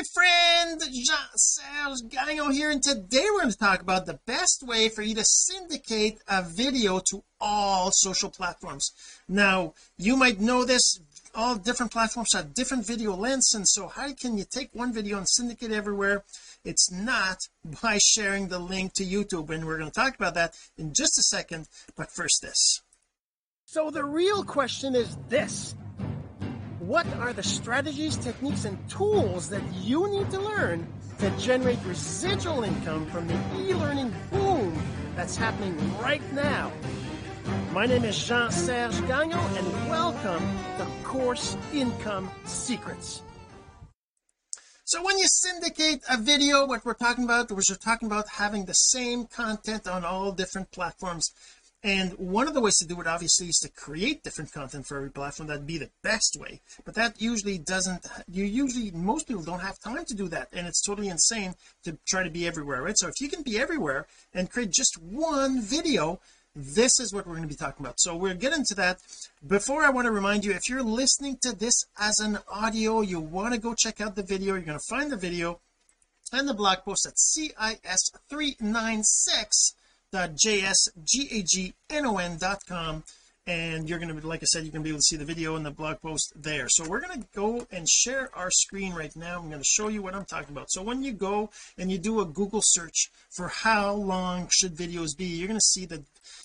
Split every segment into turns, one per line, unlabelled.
my friend Jean-Serge Gagnon here and today we're going to talk about the best way for you to syndicate a video to all social platforms. Now you might know this all different platforms have different video lengths and so how can you take one video and syndicate everywhere? It's not by sharing the link to YouTube and we're going to talk about that in just a second but first this. So the real question is this what are the strategies techniques and tools that you need to learn to generate residual income from the e-learning boom that's happening right now? My name is Jean-Serge Gagnon and welcome to Course Income Secrets. So when you syndicate a video what we're talking about was we're talking about having the same content on all different platforms and one of the ways to do it obviously is to create different content for every platform. That'd be the best way. But that usually doesn't you usually most people don't have time to do that. And it's totally insane to try to be everywhere right? So if you can be everywhere and create just one video this is what we're going to be talking about. So we'll get into that. Before I want to remind you if you're listening to this as an audio you want to go check out the video. You're going to find the video and the blog post at cis396.jsgagnon.com and you're going to be like I said you're going to be able to see the video and the blog post there. So we're going to go and share our screen right now. I'm going to show you what I'm talking about. So when you go and you do a Google search for how long should videos be you're going to see that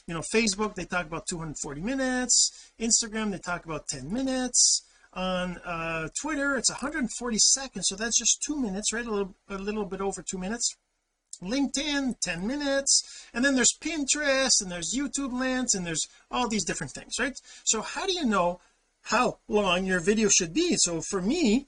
you know Facebook they talk about 240 minutes. Instagram they talk about 10 minutes. On uh Twitter it's 140 seconds. So that's just two minutes right? A little a little bit over two minutes LinkedIn 10 minutes and then there's Pinterest and there's YouTube lengths and there's all these different things right? So how do you know how long your video should be? So for me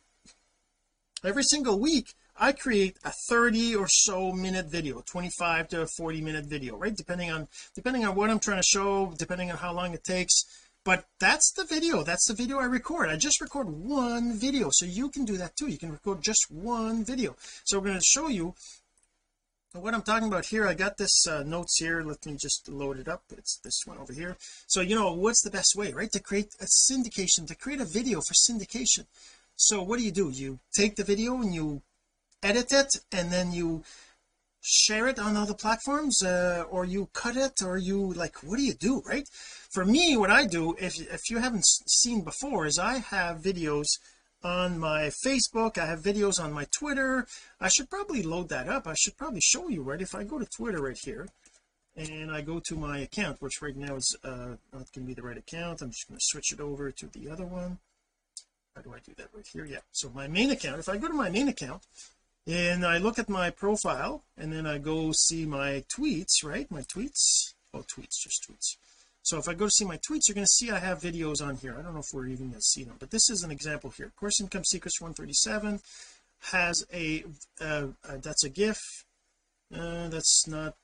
every single week I create a 30 or so minute video 25 to 40 minute video right? Depending on depending on what I'm trying to show depending on how long it takes. But that's the video. That's the video I record. I just record one video. So you can do that too. You can record just one video. So we're going to show you what I'm talking about here I got this uh, notes here. Let me just load it up. It's this one over here. So you know what's the best way right? To create a syndication to create a video for syndication. So what do you do? You take the video and you edit it and then you share it on other platforms uh, or you cut it or you like what do you do right? For me what I do if if you haven't seen before is I have videos on my Facebook. I have videos on my Twitter. I should probably load that up. I should probably show you right? If I go to Twitter right here and I go to my account which right now is uh not going to be the right account I'm just going to switch it over to the other one. How do I do that right here? Yeah so my main account if I go to my main account and I look at my profile and then I go see my tweets right? My tweets? Oh tweets just tweets so if I go to see my tweets you're going to see I have videos on here. I don't know if we're even going to see them but this is an example here. Course income secrets 137 has a uh, uh, that's a gif. Uh, that's not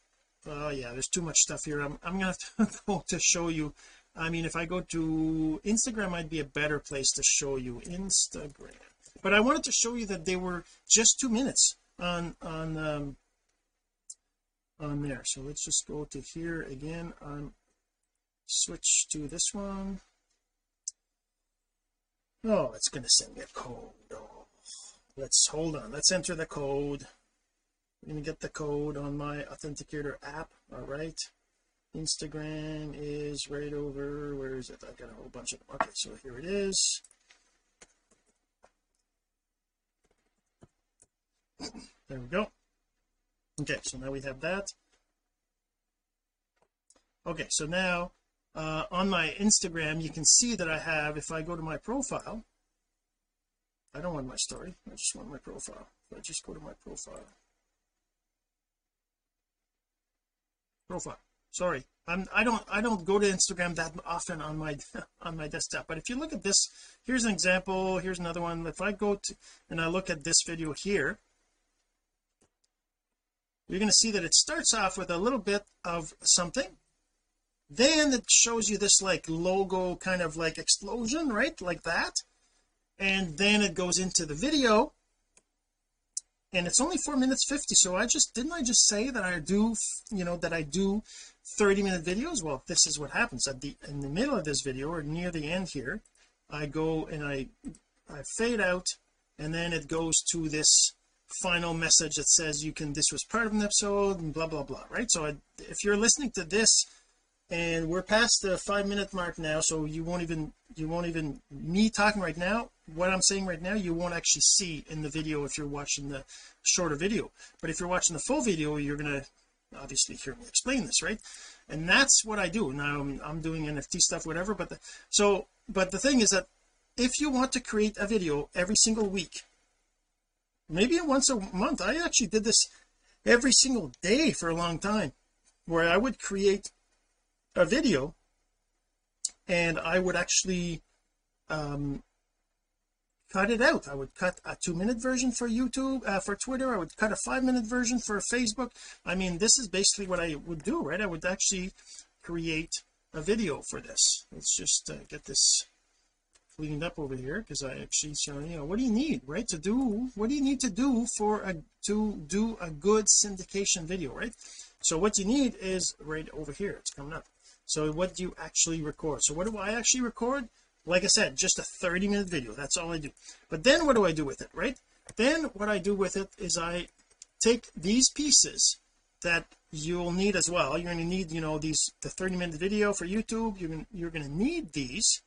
oh yeah there's too much stuff here. I'm, I'm gonna have to go to show you. I mean if I go to Instagram might be a better place to show you Instagram. But I wanted to show you that they were just two minutes on on um on there. So let's just go to here again on switch to this one. Oh it's to send me a code oh, let's hold on. Let's enter the code. I'm to get the code on my authenticator app. All right. Instagram is right over where is it? I got a whole bunch of okay so here it is. There we go. Okay so now we have that. Okay so now uh, on my Instagram you can see that I have if I go to my profile I don't want my story I just want my profile. So I just go to my profile. Profile. Sorry. I'm I don't I don't go to Instagram that often on my on my desktop. But if you look at this here's an example here's another one. If I go to and I look at this video here you're going to see that it starts off with a little bit of something then it shows you this like logo kind of like explosion right? Like that. And then it goes into the video. And it's only four minutes 50 so I just didn't I just say that I do you know that I do 30 minute videos? Well this is what happens at the in the middle of this video or near the end here. I go and I I fade out and then it goes to this final message that says you can this was part of an episode and blah blah blah right? So I, if you're listening to this and we're past the five minute mark now so you won't even you won't even me talking right now what I'm saying right now you won't actually see in the video if you're watching the shorter video. But if you're watching the full video you're gonna obviously hear me explain this right? And that's what I do. Now I'm, I'm doing NFT stuff whatever but the, so but the thing is that if you want to create a video every single week maybe once a month I actually did this every single day for a long time where I would create a video and I would actually um cut it out. I would cut a two minute version for YouTube uh, for Twitter. I would cut a five minute version for Facebook. I mean this is basically what I would do right? I would actually create a video for this. Let's just uh, get this cleaned up over here because I actually show you know what do you need right to do what do you need to do for a to do a good syndication video right? So what you need is right over here. It's coming up so what do you actually record? So what do I actually record? Like I said just a 30 minute video. That's all I do. But then what do I do with it right? Then what I do with it is I take these pieces that you'll need as well. You're going to need you know these the 30 minute video for YouTube. You're going you're going to need these.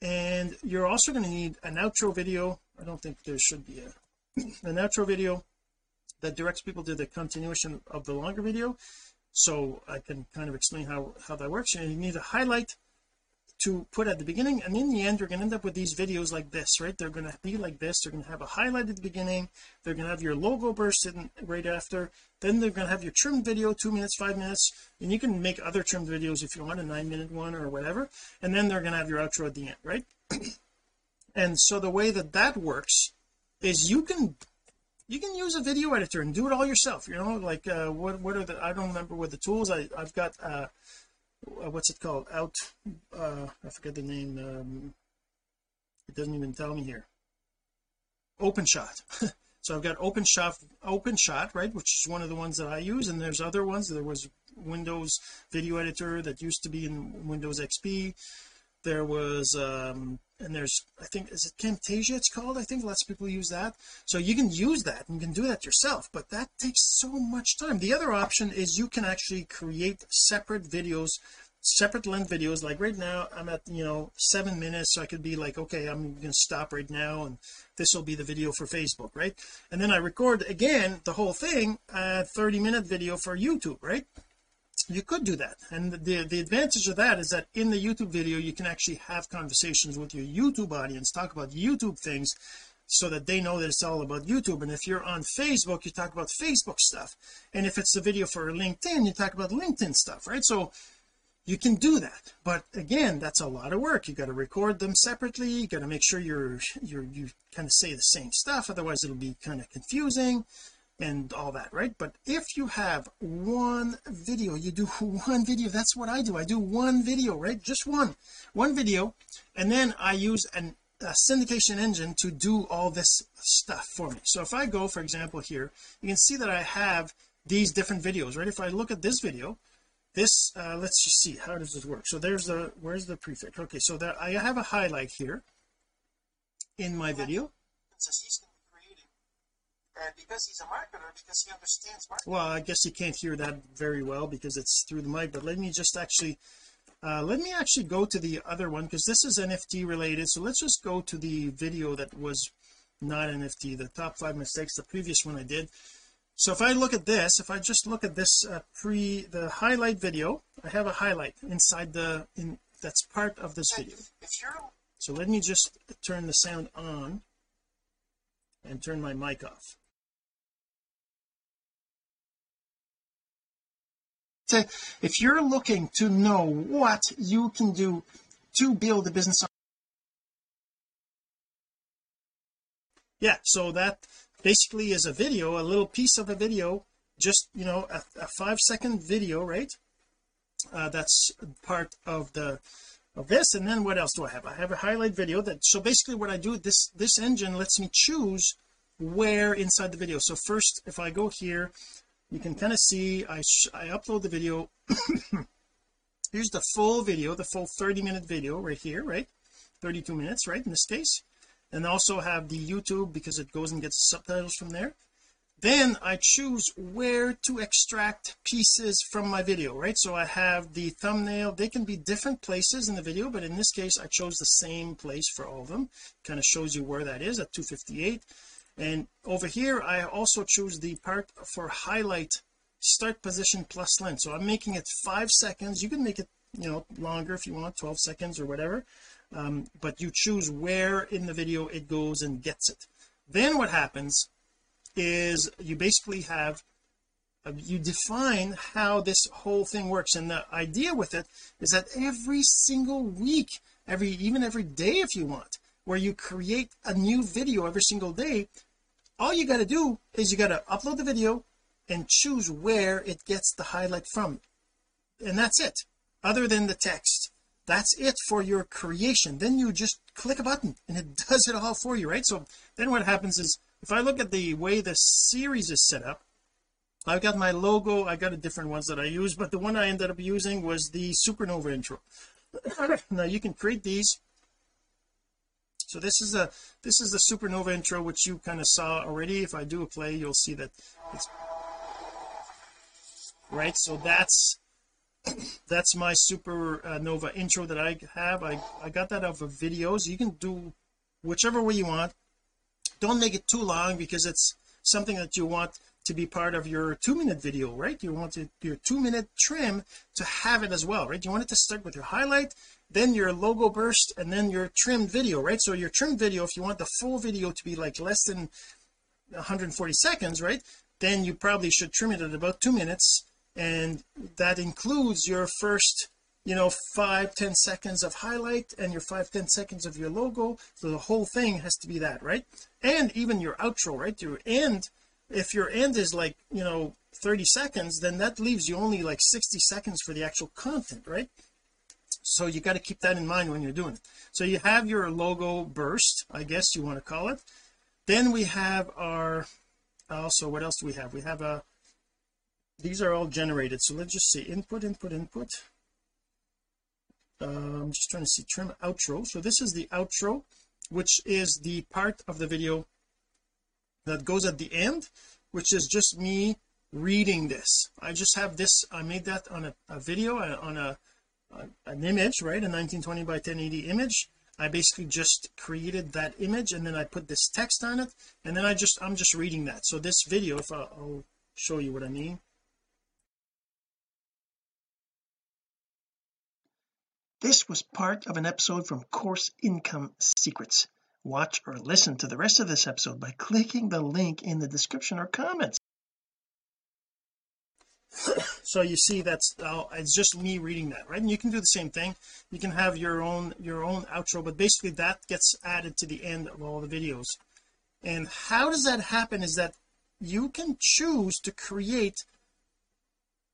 And you're also going to need an outro video. I don't think there should be a an outro video that directs people to the continuation of the longer video so I can kind of explain how how that works. And you need a highlight to put at the beginning. And in the end you're going to end up with these videos like this right? They're going to be like this. They're going to have a highlight at the beginning. They're going to have your logo burst in right after. Then they're going to have your trimmed video two minutes five minutes. And you can make other trimmed videos if you want a nine minute one or whatever. And then they're going to have your outro at the end right? And so the way that that works is you can you can use a video editor and do it all yourself you know like uh what what are the I don't remember what the tools I I've got uh what's it called? Out uh I forget the name um it doesn't even tell me here. OpenShot. So I've got OpenShot OpenShot right which is one of the ones that I use and there's other ones. There was Windows video editor that used to be in Windows XP there was um and there's I think is it Camtasia it's called? I think lots of people use that. So you can use that and you can do that yourself but that takes so much time. The other option is you can actually create separate videos separate length videos. Like right now I'm at you know seven minutes so I could be like okay I'm gonna stop right now and this will be the video for Facebook right? And then I record again the whole thing a 30 minute video for YouTube right you could do that. And the the advantage of that is that in the YouTube video you can actually have conversations with your YouTube audience talk about YouTube things so that they know that it's all about YouTube. And if you're on Facebook you talk about Facebook stuff. And if it's a video for LinkedIn you talk about LinkedIn stuff right? So you can do that. But again that's a lot of work. You got to record them separately. You got to make sure you're you're you kind of say the same stuff. Otherwise it'll be kind of confusing and all that right? But if you have one video you do one video. That's what I do. I do one video right? Just one. One video and then I use an a syndication engine to do all this stuff for me. So if I go for example here you can see that I have these different videos right? If I look at this video this uh let's just see. How does this work? So there's the where's the prefix? Okay so that I have a highlight here in my video and because he's a marketer because he understands marketing. Well I guess you can't hear that very well because it's through the mic but let me just actually uh, let me actually go to the other one because this is NFT related. So let's just go to the video that was not NFT the top five mistakes the previous one I did. So if I look at this if I just look at this uh, pre the highlight video I have a highlight inside the in that's part of this video. so let me just turn the sound on and turn my mic off to if you're looking to know what you can do to build a business yeah so that basically is a video a little piece of a video just you know a, a five second video right? Uh, that's part of the of this and then what else do I have? I have a highlight video that so basically what I do this this engine lets me choose where inside the video. So first if I go here you can kind of see I I upload the video. Here's the full video the full 30 minute video right here right? 32 minutes right in this case. And also have the YouTube because it goes and gets subtitles from there. Then I choose where to extract pieces from my video right? So I have the thumbnail. They can be different places in the video but in this case I chose the same place for all of them. Kind of shows you where that is at 258 and over here I also choose the part for highlight start position plus length. So I'm making it five seconds. You can make it you know longer if you want 12 seconds or whatever. Um, but you choose where in the video it goes and gets it. Then what happens is you basically have uh, you define how this whole thing works. And the idea with it is that every single week every even every day if you want where you create a new video every single day all you got to do is you got to upload the video and choose where it gets the highlight from. And that's it other than the text. That's it for your creation. Then you just click a button and it does it all for you right? So then what happens is if I look at the way the series is set up I've got my logo I got a different ones that I use but the one I ended up using was the supernova intro. Now you can create these so this is a this is the supernova intro which you kind of saw already. If I do a play you'll see that it's right. So that's that's my supernova intro that I have. I I got that off of videos. You can do whichever way you want. Don't make it too long because it's something that you want to be part of your two minute video right? You want to, your two minute trim to have it as well right? You want it to start with your highlight then your logo burst and then your trimmed video right? So your trimmed video if you want the full video to be like less than 140 seconds right then you probably should trim it at about two minutes and that includes your first you know five ten seconds of highlight and your five ten seconds of your logo. So the whole thing has to be that right? And even your outro right? Your end if your end is like you know 30 seconds then that leaves you only like 60 seconds for the actual content right so you got to keep that in mind when you're doing it. So you have your logo burst I guess you want to call it. Then we have our also what else do we have? We have a these are all generated. So let's just see input input input. Uh, I'm just trying to see trim outro. So this is the outro which is the part of the video that goes at the end which is just me reading this. I just have this I made that on a, a video uh, on a, an image right a 1920 by 1080 image I basically just created that image and then I put this text on it and then I just I'm just reading that so this video if I, I'll show you what I mean This was part of an episode from Course Income Secrets. Watch or listen to the rest of this episode by clicking the link in the description or comments. so you see that's uh, it's just me reading that right? And you can do the same thing. You can have your own your own outro but basically that gets added to the end of all the videos. And how does that happen is that you can choose to create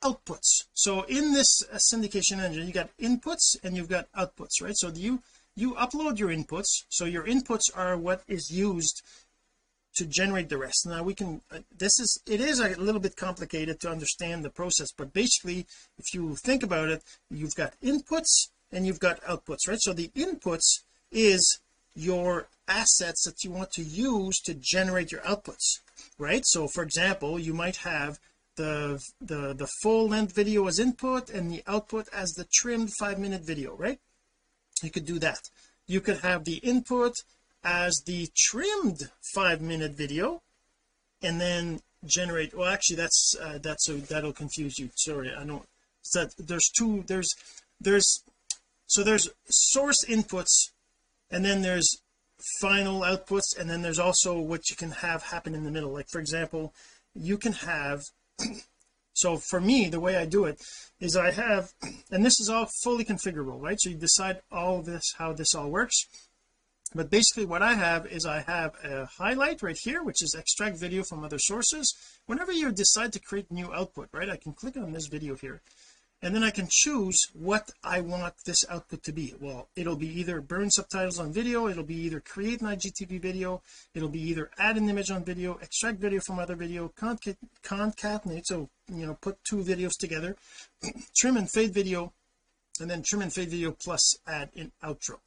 outputs. So in this uh, syndication engine you got inputs and you've got outputs right? So you you upload your inputs. So your inputs are what is used to generate the rest. Now we can uh, this is it is a little bit complicated to understand the process but basically if you think about it you've got inputs and you've got outputs right? So the inputs is your assets that you want to use to generate your outputs right? So for example you might have the the the full length video as input and the output as the trimmed five minute video right? You could do that. You could have the input as the trimmed five minute video and then generate well actually that's uh, that's so that'll confuse you. Sorry I don't so there's two there's there's so there's source inputs and then there's final outputs and then there's also what you can have happen in the middle. Like for example you can have so for me the way I do it is I have and this is all fully configurable right? So you decide all this how this all works but basically what I have is I have a highlight right here which is extract video from other sources. Whenever you decide to create new output right I can click on this video here and then I can choose what I want this output to be. Well it'll be either burn subtitles on video it'll be either create an IGTV video it'll be either add an image on video extract video from other video concatenate so you know put two videos together trim and fade video and then trim and fade video plus add in outro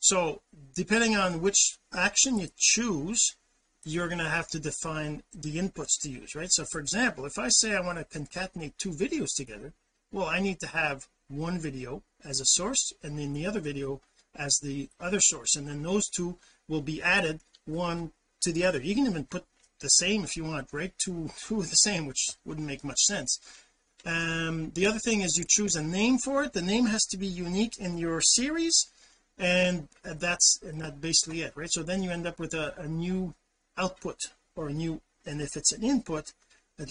so depending on which action you choose you're going to have to define the inputs to use right? So for example if I say I want to concatenate two videos together well I need to have one video as a source and then the other video as the other source and then those two will be added one to the other. You can even put the same if you want right? Two two the same which wouldn't make much sense. Um the other thing is you choose a name for it. The name has to be unique in your series and that's and that basically it right? So then you end up with a, a new output or a new and if it's an input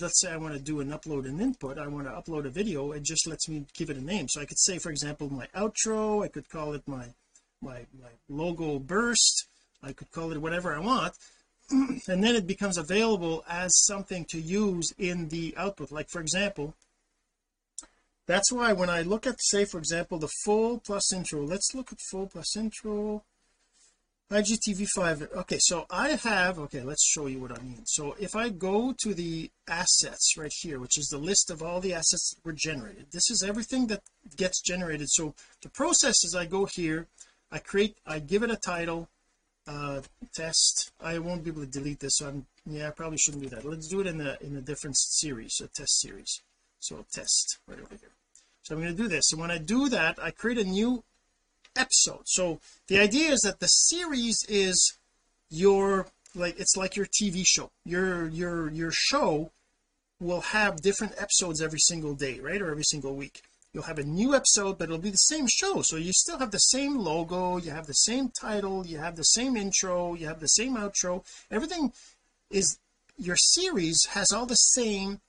let's say I want to do an upload an input I want to upload a video it just lets me give it a name. So I could say for example my outro I could call it my my my logo burst I could call it whatever I want and then it becomes available as something to use in the output. Like for example that's why when I look at say for example the full plus intro let's look at full plus intro. IGTV5 okay so I have okay let's show you what I mean. So if I go to the assets right here which is the list of all the assets that were generated this is everything that gets generated. So the process is I go here I create I give it a title uh test. I won't be able to delete this so I'm yeah I probably shouldn't do that. Let's do it in a in a different series a test series. So test right over here so I'm going to do this. And when I do that I create a new episode. So the idea is that the series is your like it's like your TV show. Your your your show will have different episodes every single day right or every single week. You'll have a new episode but it'll be the same show. So you still have the same logo you have the same title you have the same intro you have the same outro. Everything is your series has all the same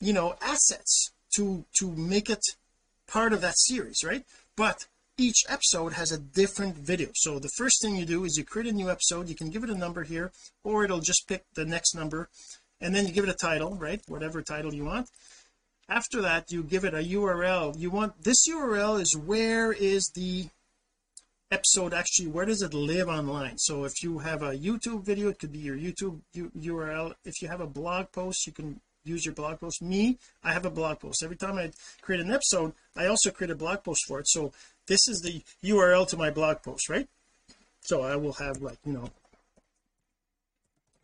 you know assets to to make it part of that series right? But each episode has a different video. So the first thing you do is you create a new episode. You can give it a number here or it'll just pick the next number and then you give it a title right? Whatever title you want. After that you give it a URL you want this URL is where is the episode actually where does it live online? So if you have a YouTube video it could be your YouTube URL if you have a blog post you can use your blog post. Me I have a blog post. Every time I create an episode I also create a blog post for it. So this is the URL to my blog post right? So I will have like you know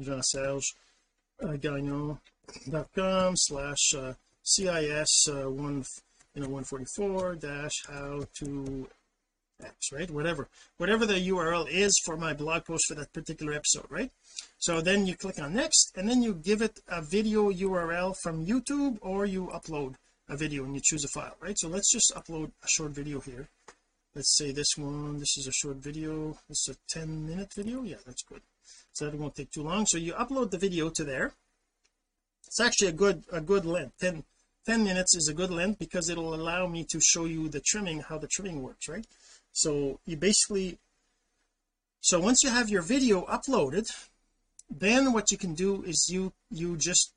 Jean-Serge uh, Gagnon.com slash uh, CIS uh, one you know 144 dash how to X right? Whatever whatever the URL is for my blog post for that particular episode right? So then you click on next and then you give it a video URL from YouTube or you upload a video and you choose a file right? So let's just upload a short video here. Let's say this one this is a short video. Is a 10 minute video? Yeah that's good. So that won't take too long. So you upload the video to there. It's actually a good a good length. 10 10 minutes is a good length because it'll allow me to show you the trimming how the trimming works right so you basically so once you have your video uploaded then what you can do is you you just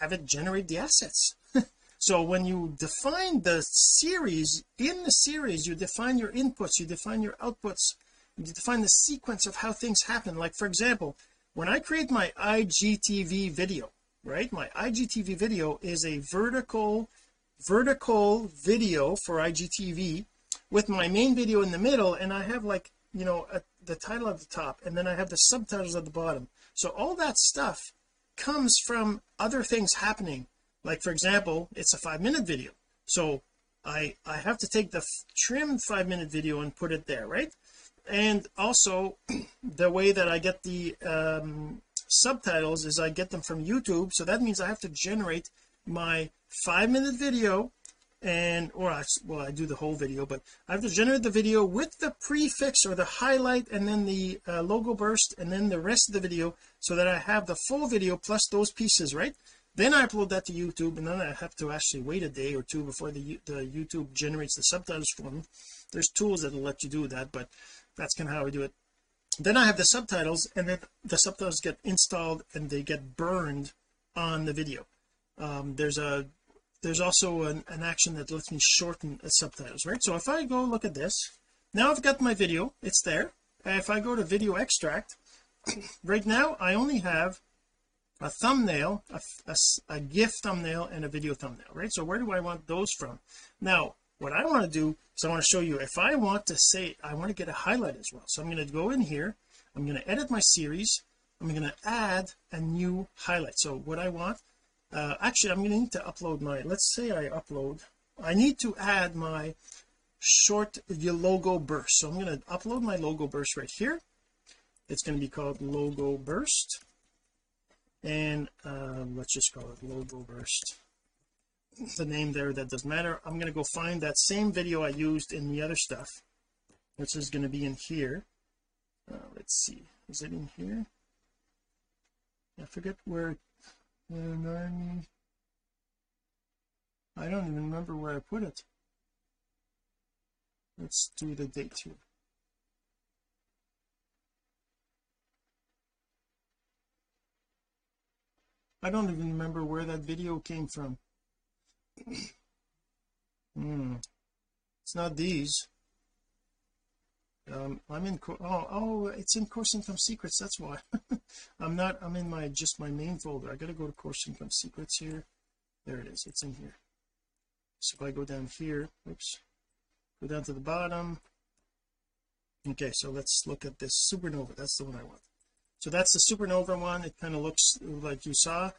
have it generate the assets. So when you define the series in the series you define your inputs you define your outputs you define the sequence of how things happen. Like for example when I create my IGTV video right? My IGTV video is a vertical vertical video for IGTV with my main video in the middle and I have like you know a, the title at the top and then I have the subtitles at the bottom. So all that stuff comes from other things happening. Like for example it's a five minute video. So I I have to take the trimmed five minute video and put it there right? And also the way that I get the um, subtitles is I get them from YouTube. So that means I have to generate my five minute video and or I, well I do the whole video but I have to generate the video with the prefix or the highlight and then the uh, logo burst and then the rest of the video so that I have the full video plus those pieces right? Then I upload that to YouTube and then I have to actually wait a day or two before the, the YouTube generates the subtitles for me. There's tools that will let you do that but that's kind of how I do it. Then I have the subtitles and then the subtitles get installed and they get burned on the video. Um, there's a there's also an, an action that lets me shorten subtitles right? So if I go look at this now I've got my video it's there. If I go to video extract right now I only have a thumbnail a, a, a GIF thumbnail and a video thumbnail right? So where do I want those from? Now what I want to do is I want to show you if I want to say I want to get a highlight as well. So I'm going to go in here I'm going to edit my series I'm going to add a new highlight. So what I want uh, actually I'm going to need to upload my let's say I upload I need to add my short logo burst. So I'm going to upload my logo burst right here. It's going to be called logo burst. And um, let's just call it logo burst. The name there that doesn't matter. I'm going to go find that same video I used in the other stuff which is going to be in here. Uh, let's see. Is it in here? I forget where uh, I don't even remember where I put it. Let's do the date here. I don't even remember where that video came from. Hmm. It's not these um I'm in oh oh it's in course income secrets that's why. I'm not I'm in my just my main folder. I gotta go to course income secrets here. There it is it's in here. So if I go down here oops go down to the bottom. Okay so let's look at this supernova that's the one I want. So that's the supernova one it kind of looks like you saw.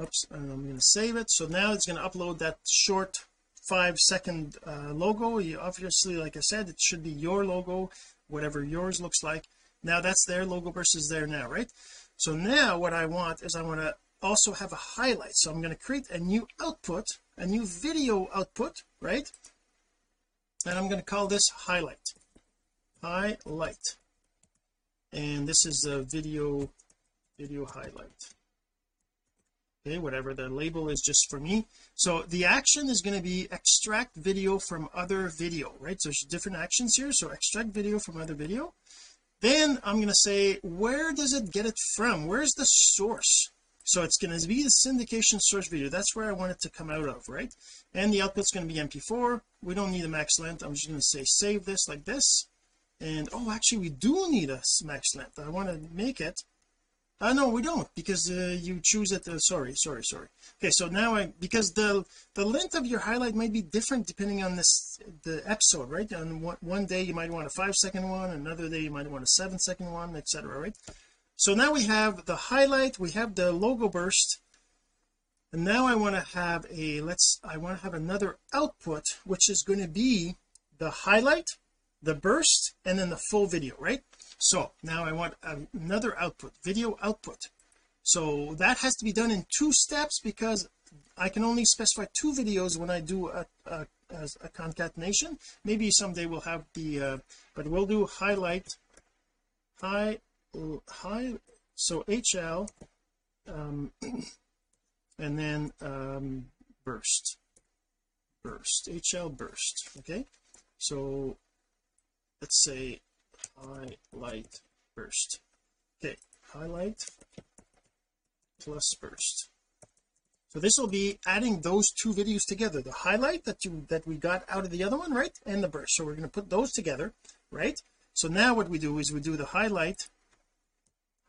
Oops and I'm going to save it. So now it's going to upload that short five second uh, logo. You obviously like I said it should be your logo whatever yours looks like. Now that's their logo versus there now right? So now what I want is I want to also have a highlight. So I'm going to create a new output a new video output right? And I'm going to call this highlight. Highlight. And this is a video video highlight okay whatever the label is just for me. So the action is going to be extract video from other video right? So there's different actions here. So extract video from other video. Then I'm going to say where does it get it from? Where's the source? So it's going to be the syndication source video. That's where I want it to come out of right? And the output's going to be mp4 we don't need a max length. I'm just going to say save this like this. And oh actually we do need a max length. I want to make it uh no we don't because uh, you choose it uh, sorry sorry sorry. Okay so now I because the the length of your highlight might be different depending on this the episode right? On one, one day you might want a five second one another day you might want a seven second one etc right? So now we have the highlight we have the logo burst and now I want to have a let's I want to have another output which is going to be the highlight the burst and then the full video right so now I want another output video output. So that has to be done in two steps because I can only specify two videos when I do a, a, a concatenation. Maybe someday we'll have the uh, but we'll do highlight high high so HL um and then um burst burst HL burst okay? So let's say highlight burst okay highlight plus burst so this will be adding those two videos together. The highlight that you that we got out of the other one right and the burst. So we're going to put those together right? So now what we do is we do the highlight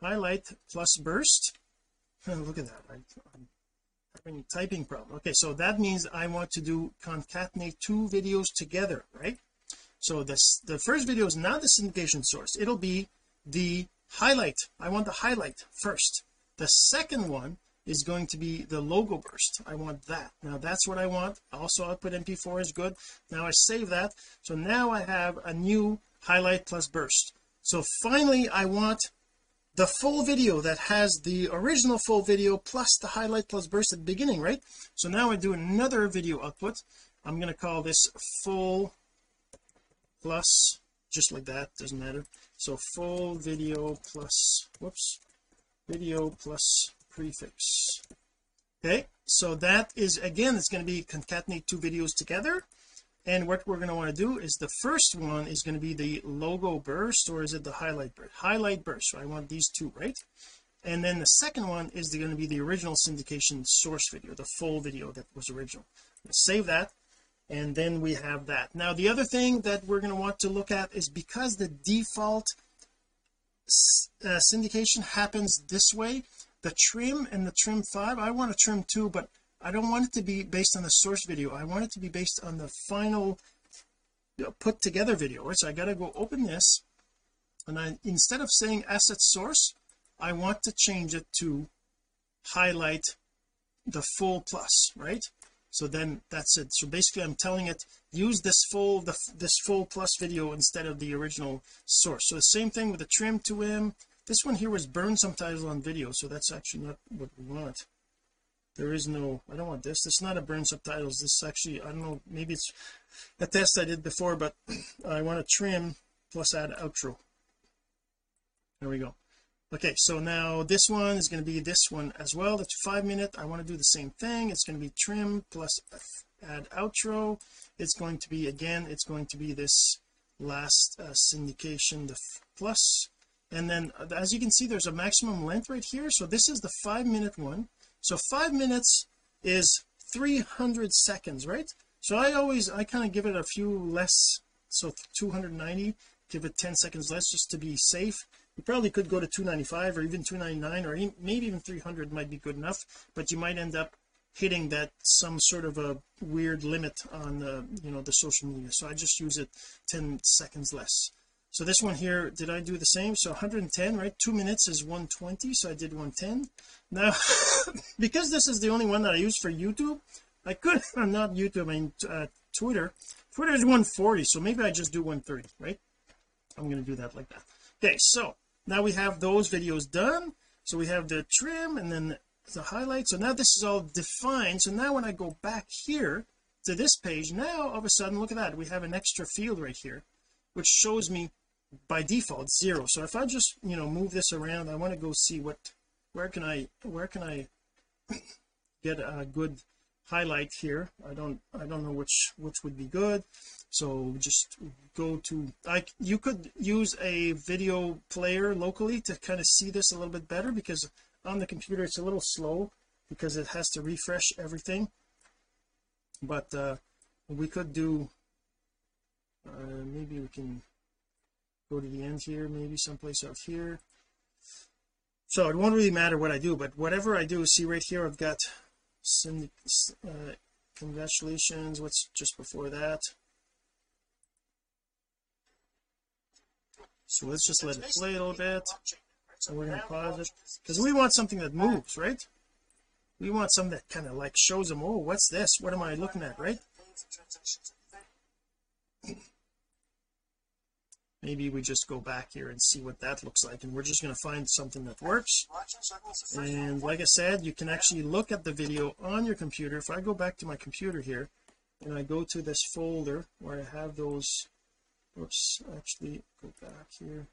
highlight plus burst. Look at that. Right I'm having a typing problem. Okay so that means I want to do concatenate two videos together right so this the first video is not the syndication source. It'll be the highlight. I want the highlight first. The second one is going to be the logo burst. I want that. Now that's what I want. Also output mp4 is good. Now I save that. So now I have a new highlight plus burst. So finally I want the full video that has the original full video plus the highlight plus burst at the beginning right? So now I do another video output. I'm going to call this full plus just like that doesn't matter. So full video plus whoops video plus prefix. Okay so that is again it's going to be concatenate two videos together. And what we're going to want to do is the first one is going to be the logo burst or is it the highlight burst? Highlight burst so I want these two right? And then the second one is going to be the original syndication source video the full video that was original. Save that and then we have that. Now the other thing that we're going to want to look at is because the default uh, syndication happens this way the trim and the trim 5 I want to trim 2 but I don't want it to be based on the source video. I want it to be based on the final you know, put together video right? So I got to go open this and I instead of saying asset source I want to change it to highlight the full plus right so then that's it. So basically I'm telling it use this full the, this full plus video instead of the original source. So the same thing with the trim to him this one here was burn subtitles on video so that's actually not what we want. There is no I don't want this. This is not a burn subtitles. This is actually I don't know maybe it's a test I did before but I want to trim plus add outro. There we go okay so now this one is going to be this one as well. That's five minute. I want to do the same thing. It's going to be trim plus add outro. It's going to be again it's going to be this last uh, syndication the plus. And then uh, as you can see there's a maximum length right here. So this is the five minute one. So five minutes is 300 seconds right? So I always I kind of give it a few less so 290 give it 10 seconds less just to be safe you probably could go to 295 or even 299 or maybe even 300 might be good enough but you might end up hitting that some sort of a weird limit on the you know the social media. So I just use it 10 seconds less. So this one here did I do the same? So 110 right? Two minutes is 120 so I did 110 now because this is the only one that I use for YouTube I could I'm not YouTube I mean uh, Twitter. Twitter is 140 so maybe I just do 130 right? I'm going to do that like that. Okay so now we have those videos done. So we have the trim and then the highlight so now this is all defined. So now when I go back here to this page now all of a sudden look at that. We have an extra field right here which shows me by default zero. So if I just you know move this around I want to go see what where can I where can I get a good highlight here. I don't I don't know which which would be good. So just go to I you could use a video player locally to kind of see this a little bit better because on the computer it's a little slow because it has to refresh everything. But uh we could do uh maybe we can go to the end here maybe someplace out here. So it won't really matter what I do but whatever I do see right here I've got some uh, congratulations. What's just before that? So let's just let it play a little bit. So we're going to pause it. Because we want something that moves right? We want something that kind of like shows them oh what's this? What am I looking at right maybe we just go back here and see what that looks like and we're just going to find something that works. And like I said you can actually look at the video on your computer. If I go back to my computer here and I go to this folder where I have those oops actually go back here.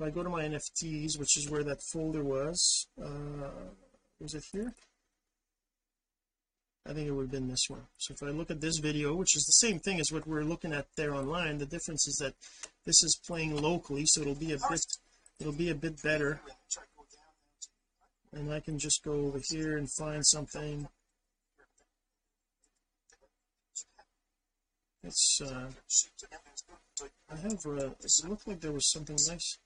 If I go to my NFTs which is where that folder was uh was it here I think it would have been this one. So if I look at this video which is the same thing as what we're looking at there online the difference is that this is playing locally so it'll be a bit it'll be a bit better. And I can just go over here and find something. It's uh I have uh it looked like there was something nice?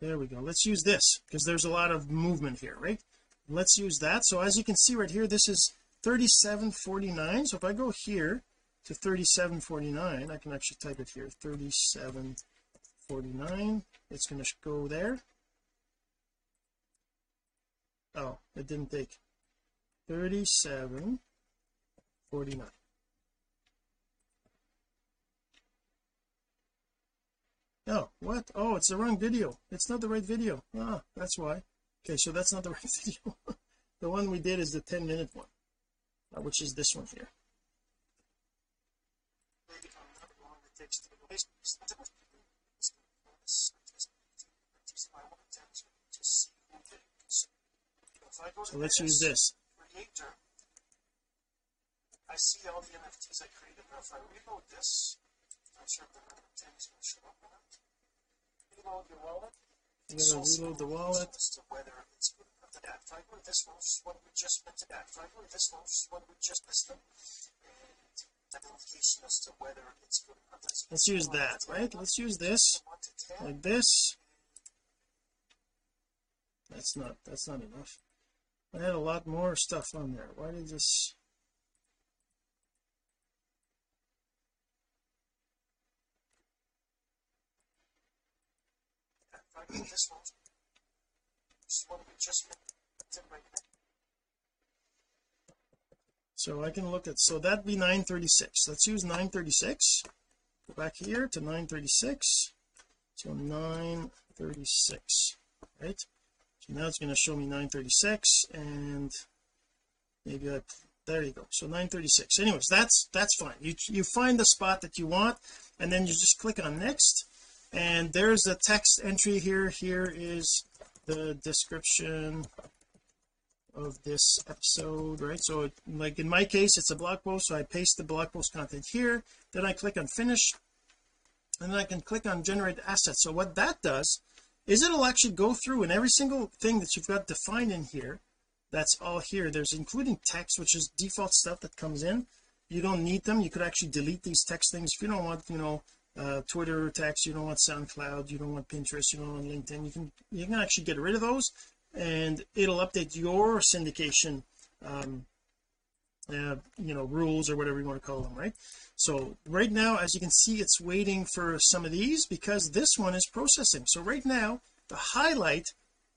There we go. Let's use this because there's a lot of movement here right let's use that. So as you can see right here this is 3749 so if I go here to 3749 I can actually type it here 3749 it's going to go there. Oh it didn't take 3749 oh what? Oh it's the wrong video. It's not the right video. Ah that's why okay so that's not the right video the one we did is the 10 minute one uh, which is this one here. So let's use this. I see all the NFTs I created now if I reload this I'm sure the NFTs will show up on it. Reload your wallet I'm to reload the wallet. As to whether it's if I go this one is what we just to that if I this which what we just good enough let's use that right? Let's use this. Like this. That's not that's not enough. I had a lot more stuff on there. Why did this this one this one we just right so I can look at so that'd be 936 let's use 936 go back here to 936 so 936 right? So now it's going to show me 936 and maybe I there you go. So 936 anyways that's that's fine. You you find the spot that you want and then you just click on next and there's a text entry here. Here is the description of this episode right? So like in my case it's a blog post so I paste the blog post content here. Then I click on finish and then I can click on generate assets. So what that does is it'll actually go through and every single thing that you've got defined in here that's all here. There's including text which is default stuff that comes in. You don't need them. You could actually delete these text things. If you don't want you know uh, Twitter text you don't want SoundCloud you don't want Pinterest you don't want LinkedIn you can you can actually get rid of those and it'll update your syndication um uh, you know rules or whatever you want to call them right? So right now as you can see it's waiting for some of these because this one is processing. So right now the highlight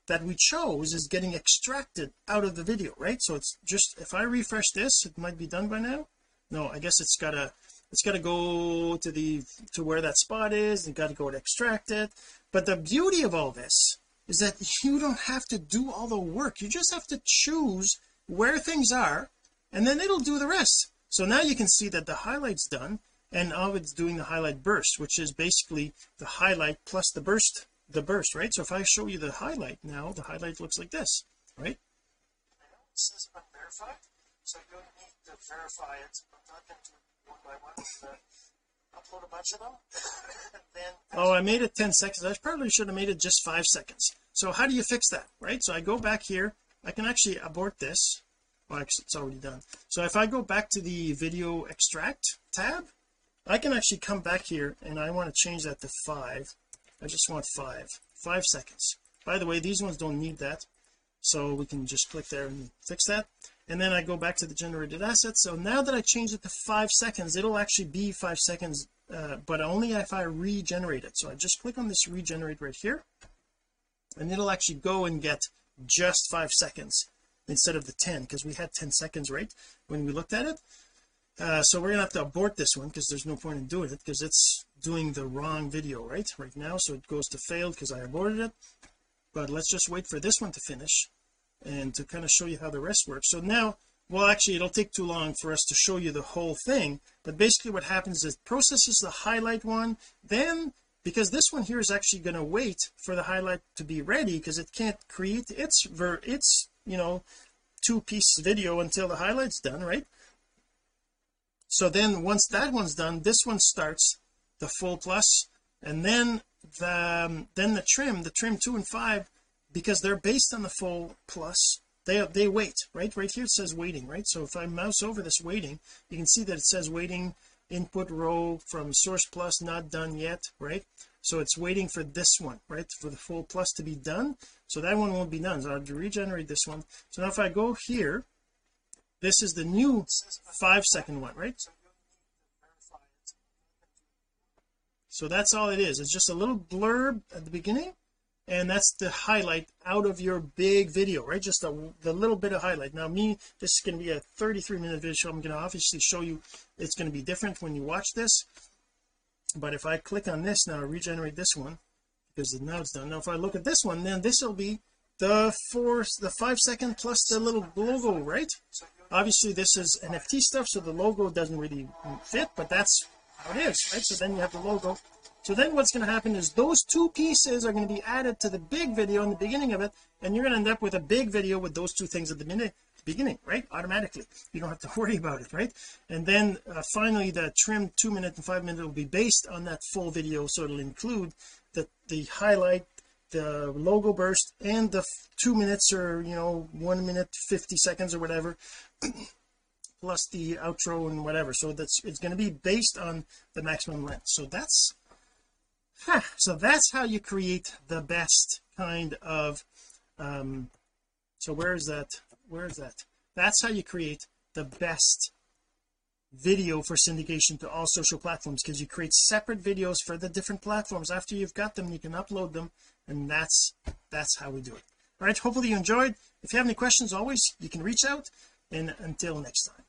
that we chose is getting extracted out of the video right? So it's just if I refresh this it might be done by now? No I guess it's gotta it's got to go to the to where that spot is and got to go and extract it. But the beauty of all this is that you don't have to do all the work. You just have to choose where things are and then it'll do the rest. So now you can see that the highlight's done and now it's doing the highlight burst which is basically the highlight plus the burst the burst right? So if I show you the highlight now the highlight looks like this right? It says unverified so you need to verify it not one by one upload a bunch of them then oh I made it 10 seconds. I probably should have made it just five seconds. So how do you fix that right? So I go back here. I can actually abort this. Oh, well actually it's already done. So if I go back to the video extract tab I can actually come back here and I want to change that to five. I just want five. Five seconds. By the way these ones don't need that so we can just click there and fix that. And then I go back to the generated assets. So now that I changed it to five seconds it'll actually be five seconds uh, but only if I regenerate it. So I just click on this regenerate right here and it'll actually go and get just five seconds instead of the 10 because we had 10 seconds right when we looked at it. Uh, so we're gonna have to abort this one because there's no point in doing it because it's doing the wrong video right right now. So it goes to failed because I aborted it but let's just wait for this one to finish and to kind of show you how the rest works. So now well actually it'll take too long for us to show you the whole thing but basically what happens is it processes the highlight one then because this one here is actually going to wait for the highlight to be ready because it can't create its ver its you know two piece video until the highlight's done right? So then once that one's done this one starts the full plus and then the um, then the trim the trim two and five because they're based on the full plus they they wait right? Right here it says waiting right? So if I mouse over this waiting you can see that it says waiting input row from source plus not done yet right? So it's waiting for this one right? For the full plus to be done. So that one won't be done. So I'll regenerate this one. So now if I go here this is the new five second one right so that's all it is. It's just a little blurb at the beginning and that's the highlight out of your big video right? Just a, the little bit of highlight. Now me this is going to be a 33 minute video I'm going to obviously show you it's going to be different when you watch this. But if I click on this now regenerate this one because now it's done. Now if I look at this one then this will be the four the five second plus the little logo right? Obviously this is NFT stuff so the logo doesn't really fit but that's it is right? So then you have the logo. So then what's going to happen is those two pieces are going to be added to the big video in the beginning of it and you're going to end up with a big video with those two things at the minute beginning right? Automatically. You don't have to worry about it right? And then uh, finally the trim two minute and five minute will be based on that full video so it'll include the the highlight the logo burst and the two minutes or you know one minute 50 seconds or whatever plus the outro and whatever. So that's it's going to be based on the maximum length. So that's huh, so that's how you create the best kind of um so where is that where is that? That's how you create the best video for syndication to all social platforms because you create separate videos for the different platforms. After you've got them you can upload them and that's that's how we do it. All right hopefully you enjoyed. If you have any questions always you can reach out and until next time